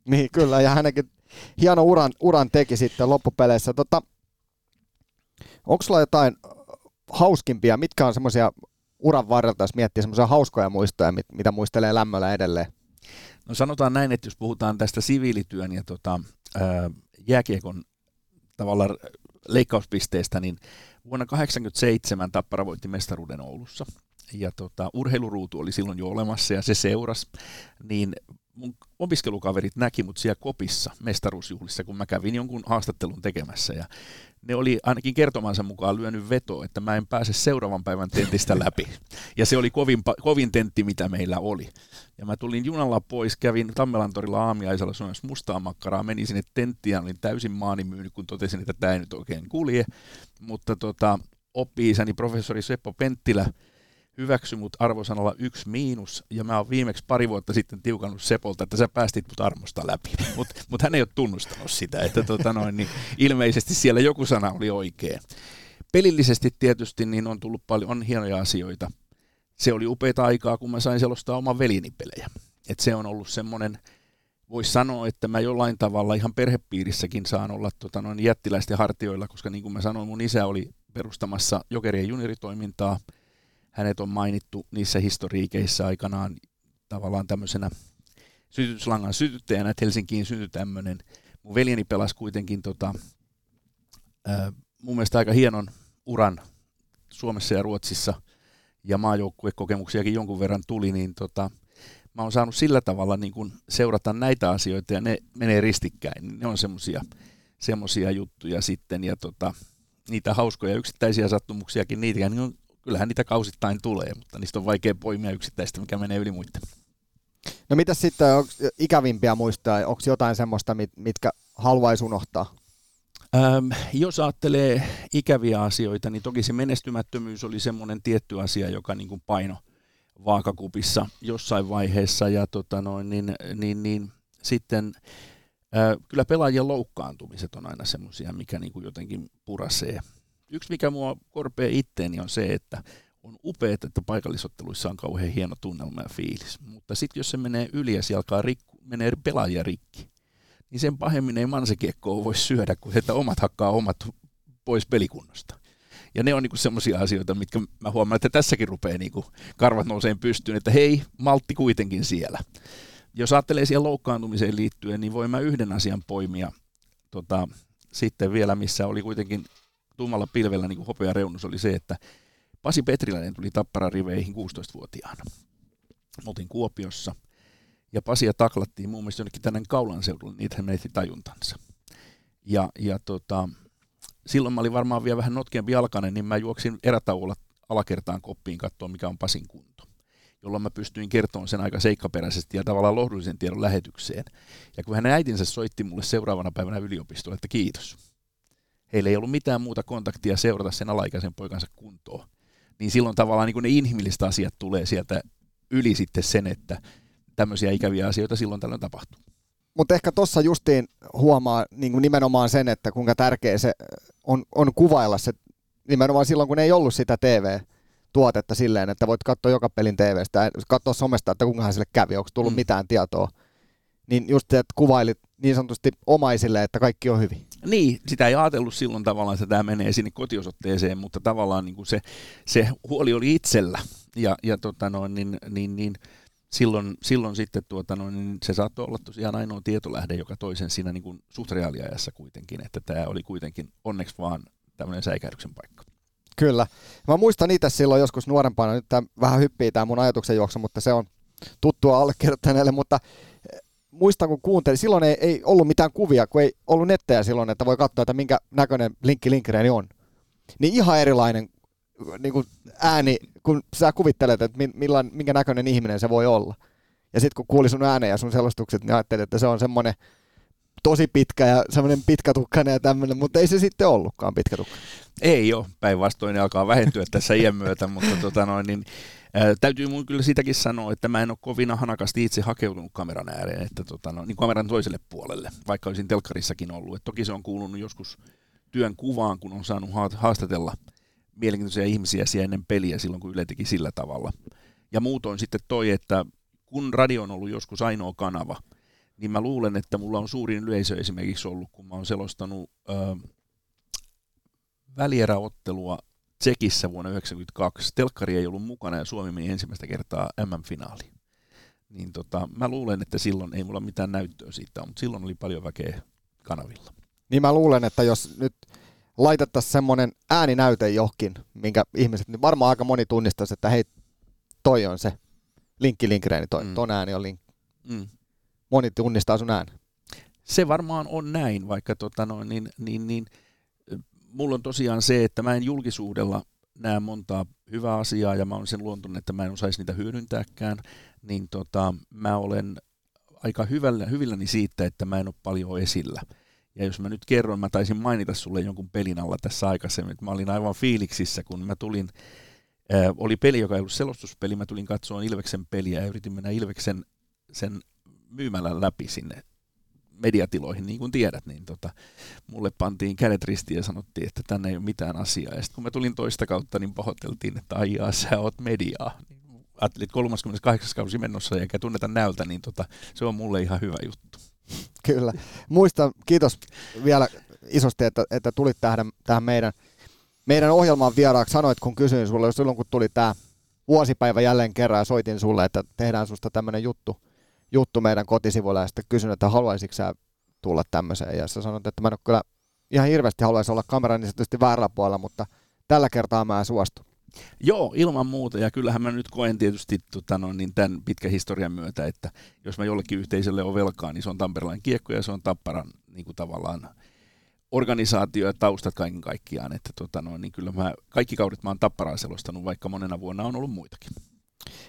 Niin, kyllä, ja hänenkin hieno uran, uran teki sitten loppupeleissä. Tota, onko sulla jotain hauskimpia, mitkä on semmoisia uran varrelta, jos miettii semmoisia hauskoja muistoja, mit, mitä muistelee lämmöllä edelleen?
No sanotaan näin, että jos puhutaan tästä siviilityön ja tota, ää, jääkiekon tavalla leikkauspisteestä, niin vuonna 1987 Tappara voitti mestaruuden Oulussa. Ja tota, urheiluruutu oli silloin jo olemassa ja se seurasi, niin mun opiskelukaverit näki mut siellä kopissa mestaruusjuhlissa, kun mä kävin jonkun haastattelun tekemässä. Ja ne oli ainakin kertomansa mukaan lyönyt veto, että mä en pääse seuraavan päivän tentistä läpi. Ja se oli kovin, kovin tentti, mitä meillä oli. Ja mä tulin junalla pois, kävin Tammelantorilla aamiaisella syömässä mustaa makkaraa, menin sinne tenttiin ja olin täysin maanimyynyt, kun totesin, että tämä ei nyt oikein kulje. Mutta tota, oppi-isäni professori Seppo Penttilä hyväksy mut arvosanalla yksi miinus, ja mä oon viimeksi pari vuotta sitten tiukannut Sepolta, että sä päästit mut armosta läpi. Mutta mut hän ei ole tunnustanut sitä, että tota noin, niin ilmeisesti siellä joku sana oli oikein. Pelillisesti tietysti niin on tullut paljon, on hienoja asioita. Se oli upeita aikaa, kun mä sain selostaa oman veljeni pelejä. Et se on ollut semmoinen, voisi sanoa, että mä jollain tavalla ihan perhepiirissäkin saan olla tota, noin jättiläisten hartioilla, koska niin kuin mä sanoin, mun isä oli perustamassa jokerien junioritoimintaa – hänet on mainittu niissä historiikeissa aikanaan tavallaan tämmöisenä sytytyslangan sytyttäjänä, että Helsinkiin syntyi tämmöinen. Mun veljeni pelasi kuitenkin tota, mun mielestä aika hienon uran Suomessa ja Ruotsissa, ja maajoukkuekokemuksiakin jonkun verran tuli, niin tota, mä oon saanut sillä tavalla niin kun seurata näitä asioita, ja ne menee ristikkäin. Ne on semmosia, semmosia juttuja sitten, ja tota, niitä hauskoja yksittäisiä sattumuksiakin, niitä niin on kyllähän niitä kausittain tulee, mutta niistä on vaikea poimia yksittäistä, mikä menee yli muiden.
No mitä sitten, onko ikävimpiä muistaa, onko jotain semmoista, mitkä haluaisi unohtaa?
Ähm, jos ajattelee ikäviä asioita, niin toki se menestymättömyys oli semmoinen tietty asia, joka niin kuin paino vaakakupissa jossain vaiheessa. Ja tota noin, niin, niin, niin, sitten äh, kyllä pelaajien loukkaantumiset on aina semmoisia, mikä niin kuin jotenkin purasee yksi mikä mua korpee itteeni on se, että on upeaa, että paikallisotteluissa on kauhean hieno tunnelma ja fiilis. Mutta sitten jos se menee yli ja siellä alkaa rikku, menee pelaajia rikki, niin sen pahemmin ei mansekiekkoa voi syödä, kun että omat hakkaa omat pois pelikunnosta. Ja ne on niinku semmoisia asioita, mitkä mä huomaan, että tässäkin rupeaa niinku karvat nouseen pystyyn, että hei, maltti kuitenkin siellä. Jos ajattelee siihen loukkaantumiseen liittyen, niin voin mä yhden asian poimia tota, sitten vielä, missä oli kuitenkin tummalla pilvellä niin kuin hopea reunus oli se, että Pasi Petriläinen tuli Tappara riveihin 16-vuotiaana. Me oltiin Kuopiossa ja Pasia taklattiin muun muassa jonnekin tänne Kaulan seudulle, niitä hän menetti tajuntansa. Ja, ja tota, silloin mä olin varmaan vielä vähän notkeampi jalkainen, niin mä juoksin erätauolla alakertaan koppiin katsoa, mikä on Pasin kunto jolloin mä pystyin kertomaan sen aika seikkaperäisesti ja tavallaan lohdullisen tiedon lähetykseen. Ja kun hänen äitinsä soitti mulle seuraavana päivänä yliopistolle, että kiitos, heillä ei ollut mitään muuta kontaktia seurata sen alaikäisen poikansa kuntoon. Niin silloin tavallaan niin ne inhimilliset asiat tulee sieltä yli sitten sen, että tämmöisiä ikäviä asioita silloin tällöin tapahtuu.
Mutta ehkä tuossa justiin huomaa niin kuin nimenomaan sen, että kuinka tärkeä se on, on kuvailla se nimenomaan silloin, kun ei ollut sitä TV-tuotetta silleen, että voit katsoa joka pelin TVstä, katsoa somesta, että kuinka sille kävi, onko tullut mm. mitään tietoa. Niin just että kuvailit niin sanotusti omaisille, että kaikki on hyvin.
Niin, sitä ei ajatellut silloin tavallaan, että tämä menee sinne kotiosoitteeseen, mutta tavallaan niin kuin se, se huoli oli itsellä. Ja, ja tota noin, niin, niin, niin, silloin, silloin sitten tuota noin, niin se saattoi olla tosiaan ainoa tietolähde, joka toisen siinä niin kuin suht reaaliajassa kuitenkin, että tämä oli kuitenkin onneksi vaan tämmöinen säikähdyksen paikka.
Kyllä. Mä muistan itse silloin joskus nuorempana, nyt vähän hyppii tämä mun ajatuksen juoksu, mutta se on tuttua allekirjoittaneelle, mutta muistan kun kuuntelin, silloin ei, ei ollut mitään kuvia, kun ei ollut nettejä silloin, että voi katsoa, että minkä näköinen linkki linkkireeni on. Niin ihan erilainen niin kuin ääni, kun sä kuvittelet, että millan, minkä näköinen ihminen se voi olla. Ja sitten kun kuuli sun äänen ja sun selostukset, niin ajattelin, että se on semmoinen tosi pitkä ja semmoinen pitkätukkainen ja tämmöinen, mutta ei se sitten ollutkaan pitkätukkainen.
Ei ole, päinvastoin ne alkaa vähentyä tässä iän myötä, mutta tota noin, niin Ää, täytyy mun kyllä sitäkin sanoa, että mä en ole kovin hanakasti itse hakeutunut kameran ääreen, että tota, no, niin kameran toiselle puolelle, vaikka olisin telkkarissakin ollut. Et toki se on kuulunut joskus työn kuvaan, kun on saanut haastatella mielenkiintoisia ihmisiä siellä ennen peliä silloin, kun Yle teki sillä tavalla. Ja muutoin sitten toi, että kun radio on ollut joskus ainoa kanava, niin mä luulen, että mulla on suurin yleisö esimerkiksi ollut, kun mä oon selostanut ö, välieräottelua Tsekissä vuonna 1992. Telkkari ei ollut mukana ja Suomi meni ensimmäistä kertaa MM-finaaliin. Niin tota, mä luulen, että silloin ei mulla mitään näyttöä siitä, mutta silloin oli paljon väkeä kanavilla.
Niin mä luulen, että jos nyt laitettaisiin semmoinen ääninäyte johonkin, minkä ihmiset, niin varmaan aika moni tunnistaisi, että hei, toi on se linkki linkreeni, toi, mm. ton ääni on link. Mm. Moni tunnistaa sun ääni.
Se varmaan on näin, vaikka tota noin, niin, niin, niin, mulla on tosiaan se, että mä en julkisuudella näe montaa hyvää asiaa ja mä oon sen luontoinen, että mä en osaisi niitä hyödyntääkään, niin tota, mä olen aika hyvällä, hyvilläni siitä, että mä en ole paljon esillä. Ja jos mä nyt kerron, mä taisin mainita sulle jonkun pelin alla tässä aikaisemmin, että mä olin aivan fiiliksissä, kun mä tulin, äh, oli peli, joka ei ollut selostuspeli, mä tulin katsomaan Ilveksen peliä ja yritin mennä Ilveksen sen myymällä läpi sinne mediatiloihin, niin kuin tiedät, niin tota, mulle pantiin kädet ristiin ja sanottiin, että tänne ei ole mitään asiaa. Ja sitten kun mä tulin toista kautta, niin pahoiteltiin, että aijaa, sä oot mediaa. Että 38. kausi mennossa eikä tunneta näyltä, niin tota, se on mulle ihan hyvä juttu.
Kyllä. Muista, kiitos vielä isosti, että, että tulit tähän, tähän meidän, meidän ohjelmaan vieraaksi. Sanoit, kun kysyin sulle, silloin kun tuli tämä vuosipäivä jälleen kerran ja soitin sulle, että tehdään susta tämmöinen juttu, juttu meidän kotisivuilla ja sitten kysyn, että haluaisitko sä tulla tämmöiseen ja sä sanoit, että mä en ole kyllä ihan hirveästi haluaisi olla kameran niin tietysti väärällä puolella, mutta tällä kertaa mä en suostu.
Joo, ilman muuta. Ja kyllähän mä nyt koen tietysti tota, no, niin tämän pitkän historian myötä, että jos mä jollekin yhteisölle on velkaa, niin se on Tamperelainen kiekko ja se on Tapparan niin kuin tavallaan organisaatio ja taustat kaiken kaikkiaan. Että tota, no, niin kyllä mä, kaikki kaudet mä oon Tapparaa selostanut, vaikka monena vuonna on ollut muitakin.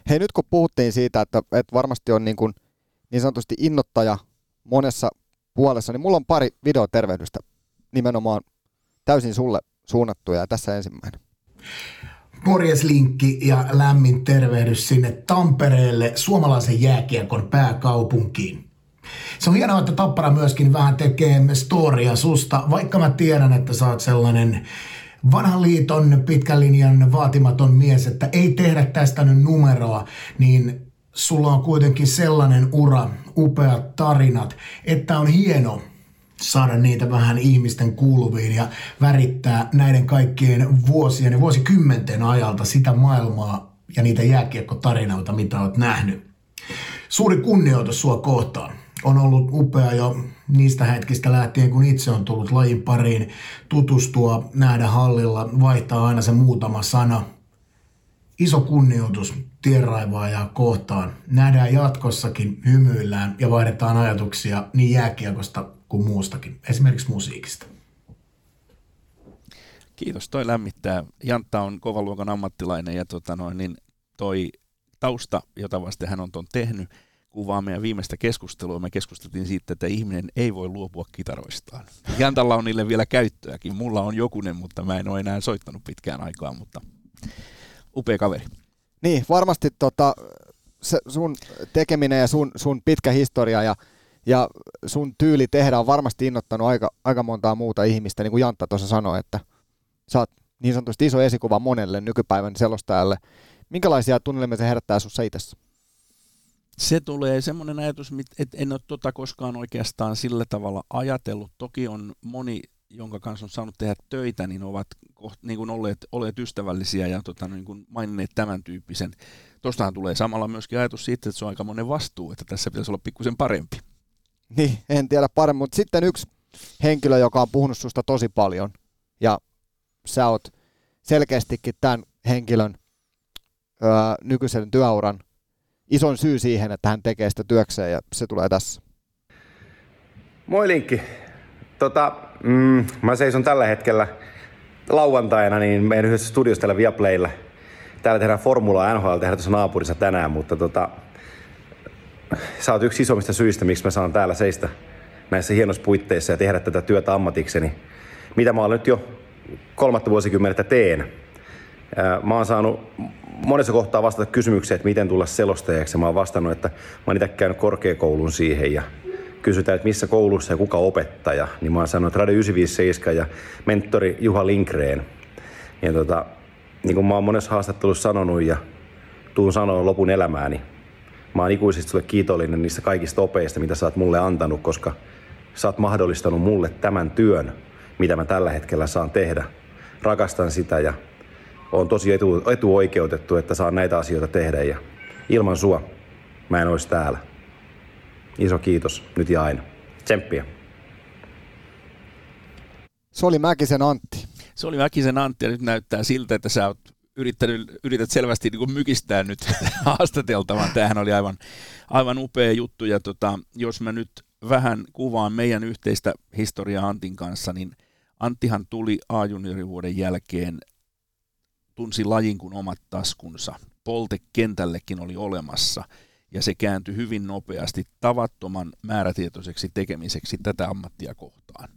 Hei, nyt kun puhuttiin siitä, että, että varmasti on niin, kuin, niin sanotusti innottaja monessa puolessa, niin mulla on pari videotervehdystä nimenomaan täysin sulle suunnattuja ja tässä ensimmäinen.
Morjeslinkki ja lämmin tervehdys sinne Tampereelle, suomalaisen jääkiekon pääkaupunkiin. Se on hienoa, että Tappara myöskin vähän tekee storia susta, vaikka mä tiedän, että sä oot sellainen vanhan liiton pitkän linjan vaatimaton mies, että ei tehdä tästä nyt numeroa, niin sulla on kuitenkin sellainen ura, upeat tarinat, että on hieno saada niitä vähän ihmisten kuuluviin ja värittää näiden kaikkien vuosien ja vuosikymmenten ajalta sitä maailmaa ja niitä jääkiekkotarinoita, mitä olet nähnyt. Suuri kunnioitus sua kohtaan. On ollut upea jo niistä hetkistä lähtien, kun itse on tullut lajin pariin tutustua, nähdä hallilla, vaihtaa aina se muutama sana. Iso kunnioitus tienraivaajaa kohtaan. Nähdään jatkossakin, hymyillään ja vaihdetaan ajatuksia niin jääkiekosta kuin muustakin, esimerkiksi musiikista.
Kiitos, toi lämmittää. Jantta on kovan luokan ammattilainen ja tota noin, niin toi tausta, jota vasten hän on ton tehnyt, kuvaa meidän viimeistä keskustelua. Me keskusteltiin siitä, että ihminen ei voi luopua kitaroistaan. Jantalla on niille vielä käyttöäkin. Mulla on jokunen, mutta mä en ole enää soittanut pitkään aikaa, mutta upea kaveri.
Niin, varmasti tota, se sun tekeminen ja sun, sun pitkä historia ja ja sun tyyli tehdä on varmasti innottanut aika, aika montaa muuta ihmistä, niin kuin Jantta tuossa sanoi, että sä oot niin sanotusti iso esikuva monelle nykypäivän selostajalle. Minkälaisia tunnelmia se herättää sinussa itsessä?
Se tulee semmoinen ajatus, että en ole tota koskaan oikeastaan sillä tavalla ajatellut. Toki on moni, jonka kanssa on saanut tehdä töitä, niin ovat koht, niin kuin olleet, olleet ystävällisiä ja tota, niin kuin maininneet tämän tyyppisen. Tuostahan tulee samalla myöskin ajatus siitä, että se on aika monen vastuu, että tässä pitäisi olla pikkusen parempi.
Niin, en tiedä paremmin, mutta sitten yksi henkilö, joka on puhunut susta tosi paljon, ja sä oot selkeästikin tämän henkilön öö, nykyisen työuran ison syy siihen, että hän tekee sitä työkseen, ja se tulee tässä.
Moi Linkki. Tota, mm, mä seison tällä hetkellä lauantaina niin meidän yhdessä studiossa täällä Viaplaylla. Täällä tehdään Formulaa NHL tehdään tuossa naapurissa tänään, mutta tota, sä oot yksi isommista syistä, miksi mä saan täällä seistä näissä hienoissa puitteissa ja tehdä tätä työtä ammatikseni. Mitä mä olen nyt jo kolmatta vuosikymmenettä teen. Mä oon saanut monessa kohtaa vastata kysymykseen, että miten tulla selostajaksi. Mä oon vastannut, että mä oon itse käynyt korkeakoulun siihen ja kysytään, että missä koulussa ja kuka opettaja. Niin mä oon sanonut, että Radio 957 ja mentori Juha Linkreen. Ja tota, niin kuin mä oon monessa haastattelussa sanonut ja tuun sanoa lopun elämääni, Mä oon ikuisesti sulle kiitollinen niistä kaikista opeista, mitä sä oot mulle antanut, koska sä oot mahdollistanut mulle tämän työn, mitä mä tällä hetkellä saan tehdä. Rakastan sitä ja on tosi etu, etuoikeutettu, että saan näitä asioita tehdä ja ilman sua mä en olisi täällä. Iso kiitos nyt ja aina. Tsemppiä.
Se oli Mäkisen Antti.
Se oli Mäkisen Antti ja nyt näyttää siltä, että sä oot yrittänyt, yrität selvästi niin kuin mykistää nyt haastateltavan. Tämähän oli aivan, aivan upea juttu ja tota, jos mä nyt vähän kuvaan meidän yhteistä historiaa Antin kanssa, niin Anttihan tuli A-juniorivuoden jälkeen, tunsi lajin kuin omat taskunsa. Polte kentällekin oli olemassa ja se kääntyi hyvin nopeasti tavattoman määrätietoiseksi tekemiseksi tätä ammattia kohtaan.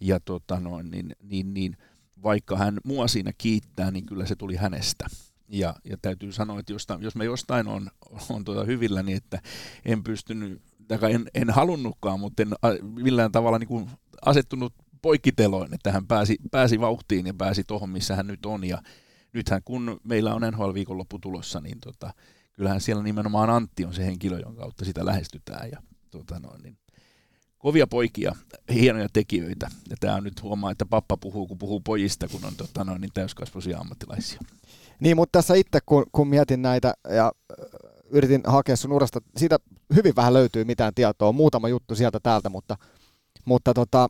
Ja tota noin, niin, niin, niin, vaikka hän mua siinä kiittää, niin kyllä se tuli hänestä. Ja, ja täytyy sanoa, että jostain, jos mä jostain on, on tuota hyvillä, niin että en pystynyt, en, en halunnutkaan, mutta en millään tavalla niin kuin asettunut poikkiteloin, että hän pääsi, pääsi vauhtiin ja pääsi tuohon, missä hän nyt on. Ja nythän kun meillä on NHL-viikonloppu tulossa, niin tota, kyllähän siellä nimenomaan Antti on se henkilö, jonka kautta sitä lähestytään. Ja, tota noin, niin kovia poikia, hienoja tekijöitä. Ja tämä nyt huomaa, että pappa puhuu, kun puhuu pojista, kun on tota noin, niin täyskasvuisia ammattilaisia.
Niin, mutta tässä itse, kun, kun mietin näitä ja yritin hakea sun urasta, siitä hyvin vähän löytyy mitään tietoa, muutama juttu sieltä täältä, mutta, mutta tota,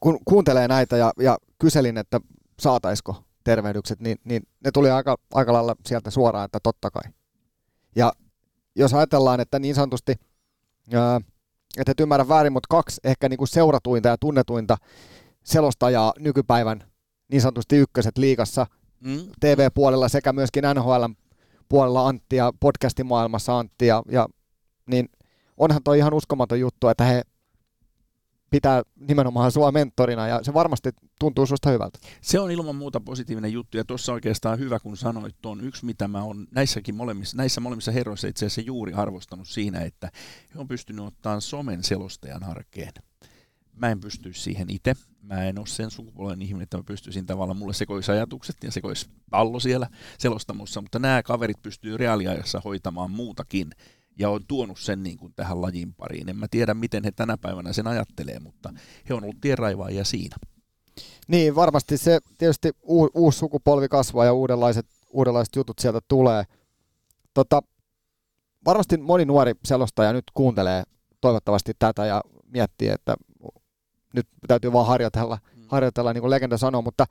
kun kuuntelee näitä ja, ja kyselin, että saataisiko tervehdykset, niin, niin ne tuli aika, aika lailla sieltä suoraan, että totta kai. Ja jos ajatellaan, että niin sanotusti, ää, että et ymmärrä väärin, mutta kaksi ehkä niin kuin seuratuinta ja tunnetuinta selostajaa nykypäivän niin sanotusti ykköset liikassa mm. TV-puolella sekä myöskin NHL puolella Antti ja podcastimaailmassa Antti ja, ja niin onhan toi ihan uskomaton juttu, että he pitää nimenomaan sua mentorina ja se varmasti tuntuu susta hyvältä.
Se on ilman muuta positiivinen juttu ja tuossa oikeastaan hyvä kun sanoit tuon yksi mitä mä oon näissäkin molemmissa, näissä molemmissa herroissa itse asiassa juuri arvostanut siinä, että he on pystynyt ottamaan somen selostajan arkeen. Mä en pysty siihen itse. Mä en ole sen sukupolven ihminen, että mä pystyisin tavallaan, mulle sekoisi ajatukset ja sekoisi pallo siellä selostamossa, mutta nämä kaverit pystyy reaaliajassa hoitamaan muutakin ja on tuonut sen niin kuin tähän lajin pariin. En mä tiedä, miten he tänä päivänä sen ajattelee, mutta he on ollut tienraivaajia siinä.
Niin, varmasti se tietysti u- uusi sukupolvi kasvaa ja uudenlaiset, uudenlaiset jutut sieltä tulee. Tota, varmasti moni nuori selostaja nyt kuuntelee toivottavasti tätä ja miettii, että nyt täytyy vaan harjoitella, mm. harjoitella niin kuin legenda sanoo, mutta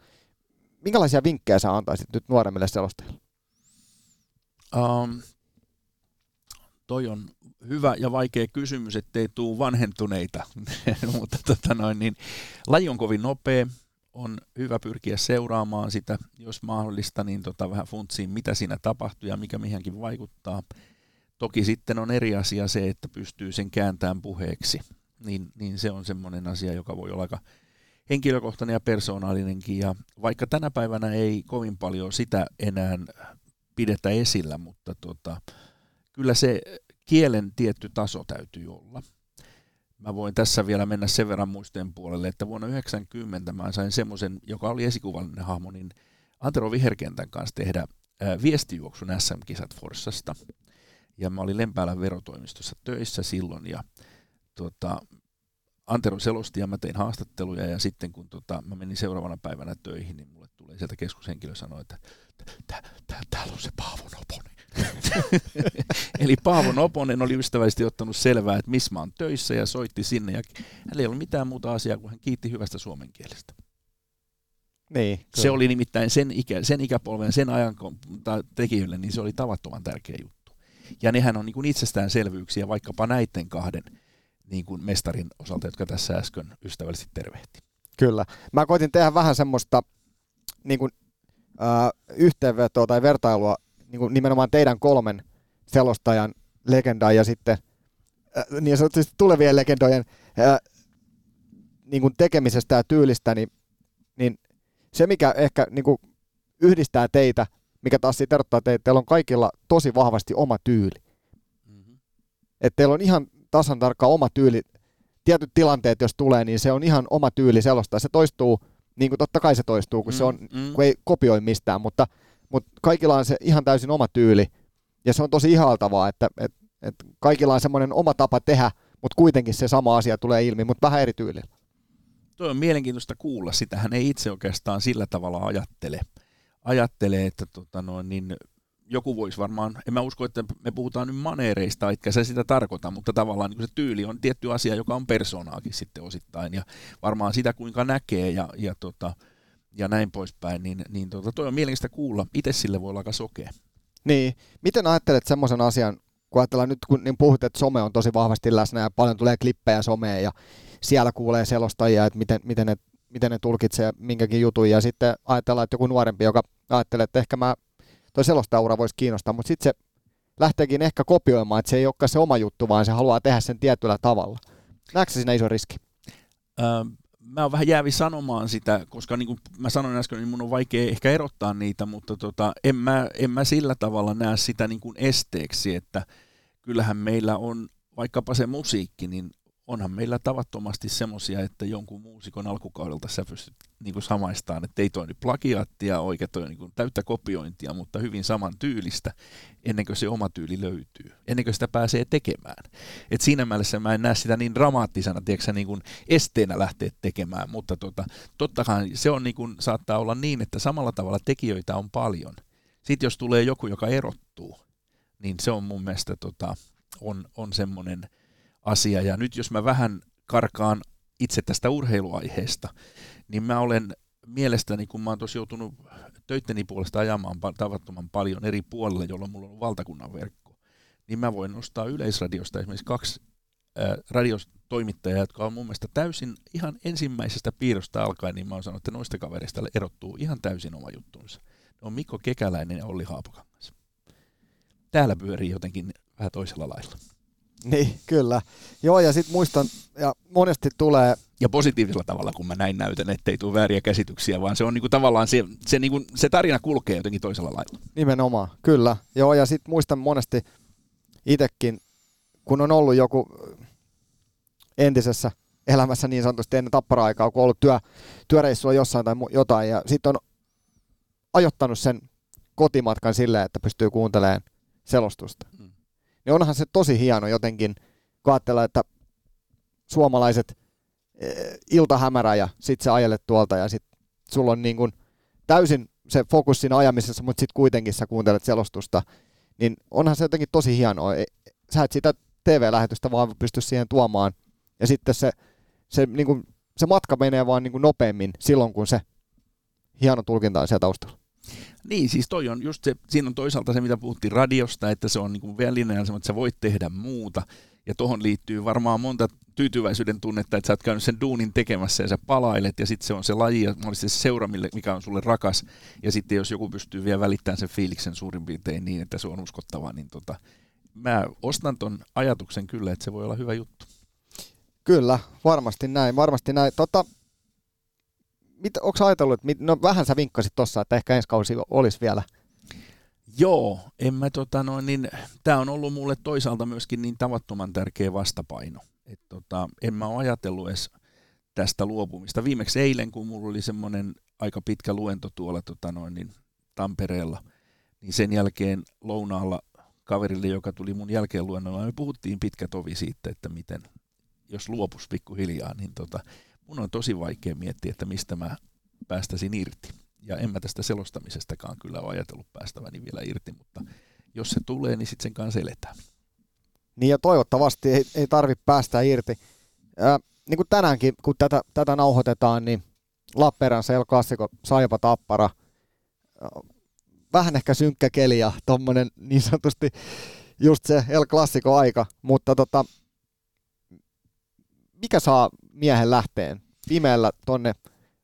minkälaisia vinkkejä sä antaisit nyt nuoremmille selostajille?
Um, toi on hyvä ja vaikea kysymys, ettei tuu vanhentuneita, mutta tota noin, niin, laji on kovin nopea, on hyvä pyrkiä seuraamaan sitä, jos mahdollista, niin tota, vähän funtsiin, mitä siinä tapahtuu ja mikä mihinkin vaikuttaa. Toki sitten on eri asia se, että pystyy sen kääntämään puheeksi, niin, niin se on semmoinen asia, joka voi olla aika henkilökohtainen ja persoonallinenkin. Ja vaikka tänä päivänä ei kovin paljon sitä enää pidetä esillä, mutta tota, kyllä se kielen tietty taso täytyy olla. Mä voin tässä vielä mennä sen verran muisteen puolelle, että vuonna 1990 mä sain semmoisen, joka oli esikuvallinen hahmo, niin Antero Viherkentän kanssa tehdä viestijuoksun SM-kisat Forssasta. Ja mä olin Lempäälän verotoimistossa töissä silloin ja tota, Antero selosti ja mä tein haastatteluja ja sitten kun tota, mä menin seuraavana päivänä töihin, niin mulle tulee sieltä keskushenkilö sanoi, että täällä on se Paavo Noponen. Eli Paavo Noponen oli ystävällisesti ottanut selvää, että missä mä oon töissä ja soitti sinne. Ja hänellä ei ollut mitään muuta asiaa, kuin hän kiitti hyvästä suomen kielestä.
Niin, kyllä.
se oli nimittäin sen, ikä, sen ikäpolven, sen ajan tekijöille, niin se oli tavattoman tärkeä juttu. Ja nehän on niin kuin itsestäänselvyyksiä vaikkapa näiden kahden niin kuin mestarin osalta, jotka tässä äsken ystävällisesti tervehti.
Kyllä. Mä koitin tehdä vähän semmoista niin kuin, äh, yhteenvetoa tai vertailua niin kuin nimenomaan teidän kolmen selostajan legendaa ja sitten äh, niin sanotusti tulevien legendojen äh, niin kuin tekemisestä ja tyylistä, niin, niin se mikä ehkä niin kuin yhdistää teitä, mikä taas sitten erottaa teitä, teillä on kaikilla tosi vahvasti oma tyyli. Mm-hmm. Että teillä on ihan tasan tarkka oma tyyli. Tietyt tilanteet, jos tulee, niin se on ihan oma tyyli selostaa. Se toistuu, niin kuin totta kai se toistuu, kun, mm, se on, mm. kun ei kopioi mistään, mutta, mutta kaikilla on se ihan täysin oma tyyli. Ja se on tosi ihaltavaa, että, että, että kaikilla on semmoinen oma tapa tehdä, mutta kuitenkin se sama asia tulee ilmi, mutta vähän eri tyylillä.
Tuo on mielenkiintoista kuulla. Sitähän ei itse oikeastaan sillä tavalla ajattele. Ajattele, että tota noin, niin joku voisi varmaan, en mä usko, että me puhutaan nyt maneereista, etkä se sitä tarkoita, mutta tavallaan niin se tyyli on tietty asia, joka on persoonaakin sitten osittain, ja varmaan sitä kuinka näkee ja, ja, tota, ja näin poispäin, niin, niin tota, toi on mielenkiintoista kuulla. Itse sille voi olla aika sokea.
Niin, miten ajattelet semmoisen asian, kun ajatellaan nyt, kun niin puhut, että some on tosi vahvasti läsnä ja paljon tulee klippejä someen ja siellä kuulee selostajia, että miten, miten, ne, miten ne tulkitsee minkäkin jutun, ja sitten ajatellaan, että joku nuorempi, joka ajattelee, että ehkä mä, toi selostajaura voisi kiinnostaa, mutta sitten se lähteekin ehkä kopioimaan, että se ei olekaan se oma juttu, vaan se haluaa tehdä sen tietyllä tavalla. Näetkö siinä iso riski?
Ähm, mä oon vähän jäävi sanomaan sitä, koska niin kuin mä sanoin äsken, niin mun on vaikea ehkä erottaa niitä, mutta tota, en, mä, en mä sillä tavalla näe sitä niin kuin esteeksi, että kyllähän meillä on vaikkapa se musiikki, niin onhan meillä tavattomasti semmoisia, että jonkun muusikon alkukaudelta sä pystyt niin samaistaan, että ei toi nyt plagiaattia oikein, toi niin täyttä kopiointia, mutta hyvin saman tyylistä, ennen kuin se oma tyyli löytyy, ennen kuin sitä pääsee tekemään. Et siinä mielessä mä en näe sitä niin dramaattisena, tiedätkö, niin kuin esteenä lähteä tekemään, mutta tota, tottahan se on niin kuin, saattaa olla niin, että samalla tavalla tekijöitä on paljon. Sitten jos tulee joku, joka erottuu, niin se on mun mielestä tota, on, on semmoinen asia. Ja nyt jos mä vähän karkaan itse tästä urheiluaiheesta, niin mä olen mielestäni, kun mä oon tuossa joutunut töitteni puolesta ajamaan tavattoman paljon eri puolilla, jolloin mulla on valtakunnan verkko, niin mä voin nostaa Yleisradiosta esimerkiksi kaksi radiotoimittajaa, jotka on mun mielestä täysin ihan ensimmäisestä piirrosta alkaen, niin mä oon sanonut, että noista kaverista erottuu ihan täysin oma juttunsa. Ne on Mikko Kekäläinen ja Olli Haapakangas. Täällä pyörii jotenkin vähän toisella lailla.
Niin, kyllä. Joo, ja sitten muistan, ja monesti tulee...
Ja positiivisella tavalla, kun mä näin näytän, ettei tule vääriä käsityksiä, vaan se on niinku tavallaan se, se, niinku, se tarina kulkee jotenkin toisella lailla.
Nimenomaan, kyllä. Joo, ja sitten muistan monesti itsekin, kun on ollut joku entisessä elämässä niin sanotusti ennen tappara-aikaa, kun on ollut työ, työreissua jossain tai jotain, ja sitten on ajottanut sen kotimatkan silleen, että pystyy kuuntelemaan selostusta. Mm niin onhan se tosi hieno jotenkin, kun ajatellaan, että suomalaiset e, iltahämärä ja sit sä ajelet tuolta ja sit sulla on niin kuin täysin se fokus siinä ajamisessa, mutta sitten kuitenkin sä kuuntelet selostusta, niin onhan se jotenkin tosi hienoa. E, sä et sitä TV-lähetystä vaan pysty siihen tuomaan. Ja sitten se, se, niin kuin, se matka menee vaan niin kuin nopeammin silloin, kun se hieno tulkinta on siellä taustalla.
Niin, siis toi on just se, siinä on toisaalta se, mitä puhuttiin radiosta, että se on niin kuin välineenä että sä voit tehdä muuta. Ja tuohon liittyy varmaan monta tyytyväisyyden tunnetta, että sä oot käynyt sen duunin tekemässä ja sä palailet ja sitten se on se laji ja se seura, mikä on sulle rakas. Ja sitten jos joku pystyy vielä välittämään sen fiiliksen suurin piirtein niin, että se on uskottava, niin tota, mä ostan ton ajatuksen kyllä, että se voi olla hyvä juttu.
Kyllä, varmasti näin, varmasti näin. Tota, mit, onko ajatellut, että mit, no vähän sä vinkkasit tuossa, että ehkä ensi kausi olisi vielä
Joo, en mä tota noin, niin, tää on ollut mulle toisaalta myöskin niin tavattoman tärkeä vastapaino. Et tota, en mä ole ajatellut edes tästä luopumista. Viimeksi eilen, kun mulla oli semmoinen aika pitkä luento tuolla tota noin, niin Tampereella, niin sen jälkeen lounaalla kaverille, joka tuli mun jälkeen luennolla, me puhuttiin pitkä tovi siitä, että miten, jos luopus pikkuhiljaa, niin tota, mun on tosi vaikea miettiä, että mistä mä päästäisin irti. Ja en mä tästä selostamisestakaan kyllä ole ajatellut päästäväni vielä irti, mutta jos se tulee, niin sitten sen kanssa eletään.
Niin ja toivottavasti ei, ei tarvitse päästä irti. Ää, niin kuin tänäänkin, kun tätä, tätä nauhoitetaan, niin Lappeenrannassa El Clasico, Saipa Tappara, vähän ehkä synkkä keli ja tommonen niin sanotusti just se El Clasico aika, mutta tota, mikä saa miehen lähteen pimeällä tonne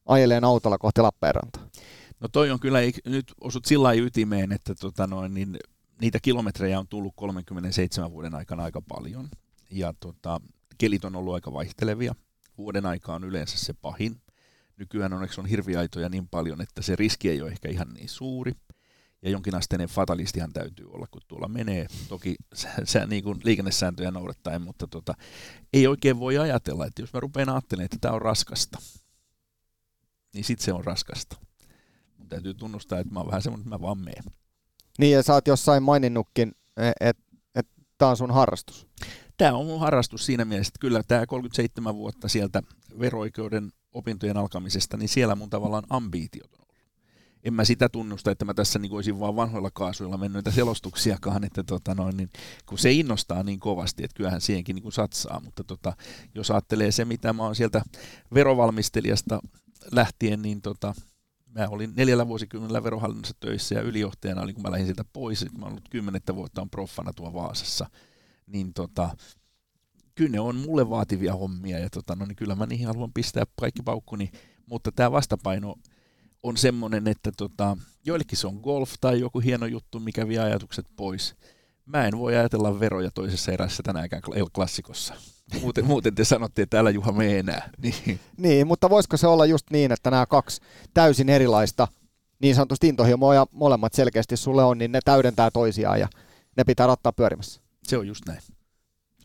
ajeleen autolla kohti Lappeenrantaa?
No toi on kyllä, nyt osut sillä ytimeen, että tota noin, niin niitä kilometrejä on tullut 37 vuoden aikana aika paljon. Ja tota, kelit on ollut aika vaihtelevia. Vuoden aika on yleensä se pahin. Nykyään onneksi on hirviaitoja niin paljon, että se riski ei ole ehkä ihan niin suuri ja jonkinasteinen fatalistihan täytyy olla, kun tuolla menee. Toki se, se niin kuin liikennesääntöjä noudattaen, mutta tota, ei oikein voi ajatella, että jos mä rupean ajattelemaan, että tämä on raskasta, niin sitten se on raskasta. Mun täytyy tunnustaa, että mä oon vähän semmoinen, että mä vaan meen.
Niin, ja sä oot jossain maininnutkin, että et, tämä on sun harrastus.
Tämä on mun harrastus siinä mielessä, että kyllä tämä 37 vuotta sieltä veroikeuden opintojen alkamisesta, niin siellä mun tavallaan ambiitiot en mä sitä tunnusta, että mä tässä niin olisin vaan vanhoilla kaasuilla mennyt selostuksiakaan, että tota noin, niin, kun se innostaa niin kovasti, että kyllähän siihenkin niin satsaa, mutta tota, jos ajattelee se, mitä mä oon sieltä verovalmistelijasta lähtien, niin tota, mä olin neljällä vuosikymmenellä verohallinnossa töissä ja ylijohtajana olin, kun mä lähdin sieltä pois, että mä oon ollut kymmenettä vuotta on proffana tuo Vaasassa, niin tota, kyllä ne on mulle vaativia hommia ja tota, no, niin kyllä mä niihin haluan pistää kaikki paukkuni, mutta tämä vastapaino on semmoinen, että tota, joillekin se on golf tai joku hieno juttu, mikä vie ajatukset pois. Mä en voi ajatella veroja toisessa erässä tänäänkään klassikossa. Muuten, muuten te sanotte, että älä Juha me enää. Niin.
niin, mutta voisiko se olla just niin, että nämä kaksi täysin erilaista niin sanotusti intohimoa ja molemmat selkeästi sulle on, niin ne täydentää toisiaan ja ne pitää rattaa pyörimässä.
Se on just näin. Se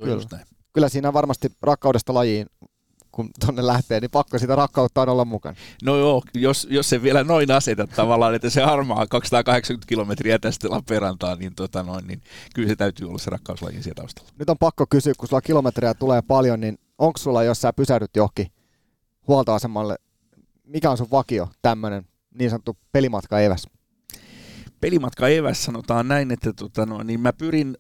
on
Kyllä.
just näin.
Kyllä siinä varmasti rakkaudesta lajiin, kun tonne lähtee, niin pakko sitä rakkautta on olla mukana.
No joo, jos, jos se vielä noin asetat tavallaan, että se harmaa 280 kilometriä tästä Lappeenrantaan, niin, tota noin, niin kyllä se täytyy olla se rakkauslaji siellä taustalla.
Nyt on pakko kysyä, kun sulla kilometrejä tulee paljon, niin onko sulla, jos sä pysähdyt johonkin huoltoasemalle, mikä on sun vakio tämmöinen niin sanottu pelimatka eväs?
Pelimatka eväs sanotaan näin, että tota no, niin mä pyrin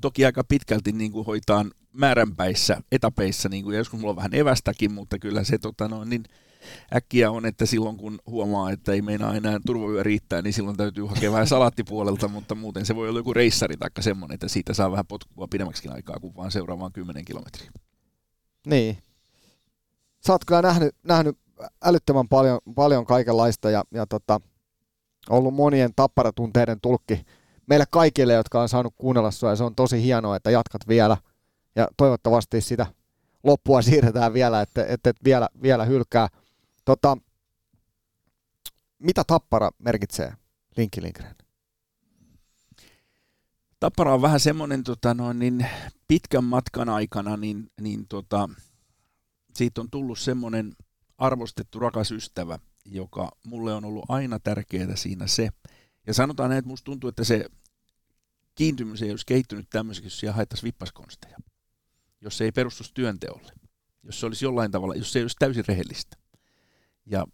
toki aika pitkälti niin kuin hoitaan määränpäissä, etapeissa, niin kuin, joskus mulla on vähän evästäkin, mutta kyllä se tota no, niin äkkiä on, että silloin kun huomaa, että ei meinaa enää turvavyö riittää, niin silloin täytyy hakea vähän salattipuolelta, mutta muuten se voi olla joku reissari tai semmoinen, että siitä saa vähän potkua pidemmäksi aikaa kuin vaan seuraavaan 10 kilometriä.
Niin. Sä oot kyllä nähnyt, nähnyt älyttömän paljon, paljon kaikenlaista ja, ja tota, ollut monien tapparatunteiden tulkki meille kaikille, jotka on saanut kuunnella sua ja se on tosi hienoa, että jatkat vielä ja toivottavasti sitä loppua siirretään vielä, että, että et vielä, vielä hylkää. Tota, mitä tappara merkitsee Linkki Lindgren?
Tappara on vähän semmoinen tota, no, niin pitkän matkan aikana, niin, niin tota, siitä on tullut semmoinen arvostettu rakas ystävä, joka mulle on ollut aina tärkeää siinä se. Ja sanotaan näin, että musta tuntuu, että se kiintymys ei olisi kehittynyt tämmöiseksi, jos siellä haettaisiin vippaskonsteja. Jos se ei perustuisi työnteolle. Jos se olisi jollain tavalla, jos se ei olisi täysin rehellistä. Ja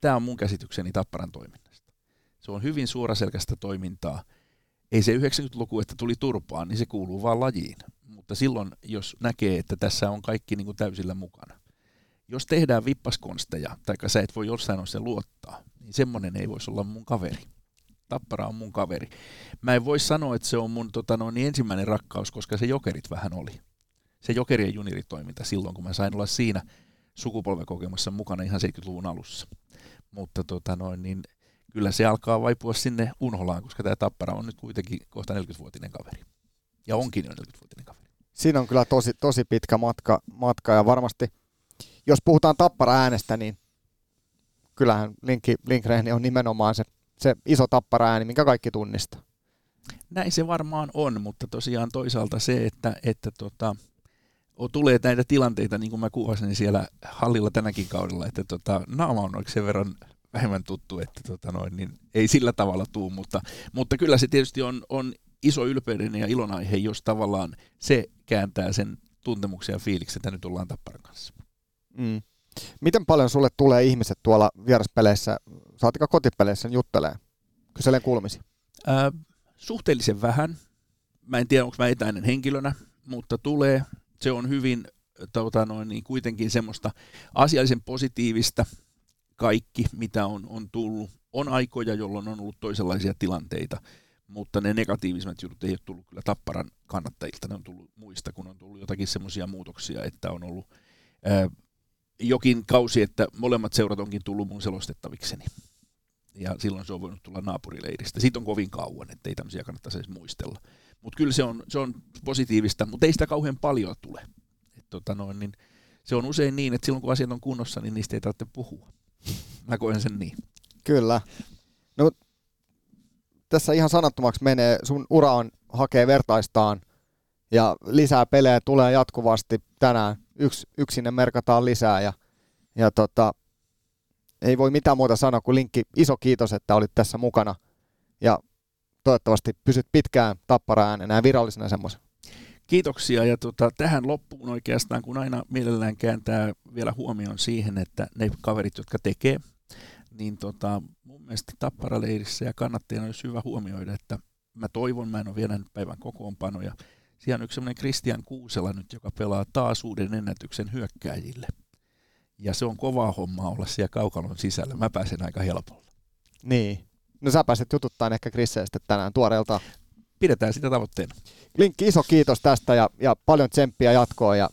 tämä on mun käsitykseni Tapparan toiminnasta. Se on hyvin suoraselkäistä toimintaa. Ei se 90-luku, että tuli turpaan, niin se kuuluu vaan lajiin. Mutta silloin, jos näkee, että tässä on kaikki niin kuin täysillä mukana. Jos tehdään vippaskonsteja, tai sä et voi jossain on se luottaa, niin semmoinen ei voisi olla mun kaveri. Tappara on mun kaveri. Mä en voi sanoa, että se on mun tota, no, niin ensimmäinen rakkaus, koska se jokerit vähän oli. Se jokerien juniritoiminta silloin, kun mä sain olla siinä sukupolvekokemassa mukana ihan 70-luvun alussa. Mutta tota, noin, niin kyllä se alkaa vaipua sinne unholaan, koska tämä Tappara on nyt kuitenkin kohta 40-vuotinen kaveri. Ja onkin jo 40-vuotinen kaveri.
Siinä on kyllä tosi, tosi pitkä matka, matka ja varmasti, jos puhutaan Tappara äänestä, niin kyllähän Linkki, Lindgren on nimenomaan se, se iso Tappara ääni, minkä kaikki tunnistaa.
Näin se varmaan on, mutta tosiaan toisaalta se, että, että tota, tulee näitä tilanteita, niin kuin mä kuvasin siellä hallilla tänäkin kaudella, että tota, naama on sen verran vähemmän tuttu, että tota noin, niin ei sillä tavalla tuu, mutta, mutta kyllä se tietysti on, on iso ylpeyden ja ilonaihe, jos tavallaan se kääntää sen tuntemuksia ja fiiliksen, että nyt ollaan Tapparan kanssa.
Mm. Miten paljon sulle tulee ihmiset tuolla vieraspeleissä, saatika kotipeleissä juttelee, kyselen kuulumisi?
Ää, suhteellisen vähän. Mä en tiedä, onko mä etäinen henkilönä, mutta tulee. Se on hyvin tota noin, niin kuitenkin semmoista asiallisen positiivista kaikki, mitä on, on tullut. On aikoja, jolloin on ollut toisenlaisia tilanteita, mutta ne negatiivisimmat jutut ei ole tullut kyllä Tapparan kannattajilta, ne on tullut muista, kun on tullut jotakin semmoisia muutoksia, että on ollut ää, jokin kausi, että molemmat seurat onkin tullut mun selostettavikseni. Ja silloin se on voinut tulla naapurileiristä. Siitä on kovin kauan, että ei tämmöisiä kannattaisi edes muistella. Mutta kyllä se on, se on positiivista, mutta ei sitä kauhean paljon tule. Et tota noin, niin se on usein niin, että silloin kun asiat on kunnossa, niin niistä ei tarvitse puhua. Mä koen sen niin.
Kyllä. No, tässä ihan sanattomaksi menee. Sun ura on hakee vertaistaan ja lisää pelejä tulee jatkuvasti tänään. Yksi, yksi sinne merkataan lisää ja, ja tota, ei voi mitään muuta sanoa kuin linkki. Iso kiitos, että olit tässä mukana ja toivottavasti pysyt pitkään tappara ja virallisena semmoisen.
Kiitoksia ja tota, tähän loppuun oikeastaan, kun aina mielellään kääntää vielä huomioon siihen, että ne kaverit, jotka tekee, niin tota, mun mielestä Tapparaleirissä ja kannattajana olisi hyvä huomioida, että mä toivon, mä en ole vielä päivän kokoonpanoja, siellä on yksi semmoinen Christian Kuusela nyt, joka pelaa taas uuden ennätyksen hyökkääjille. Ja se on kovaa hommaa olla siellä kaukalon sisällä. Mä pääsen aika helpolla.
Niin. No sä pääset jututtaa ehkä Krisseistä tänään tuoreelta.
Pidetään sitä tavoitteena.
Linkki, iso kiitos tästä ja, ja paljon tsemppiä jatkoa ja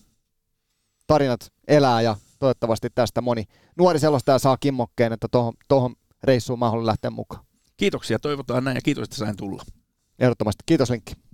tarinat elää ja toivottavasti tästä moni nuori selostaja saa kimmokkeen, että tuohon, tuohon reissuun mahdollinen lähteä mukaan.
Kiitoksia, toivotaan näin ja kiitos, että sain tulla.
Ehdottomasti. Kiitos Linkki.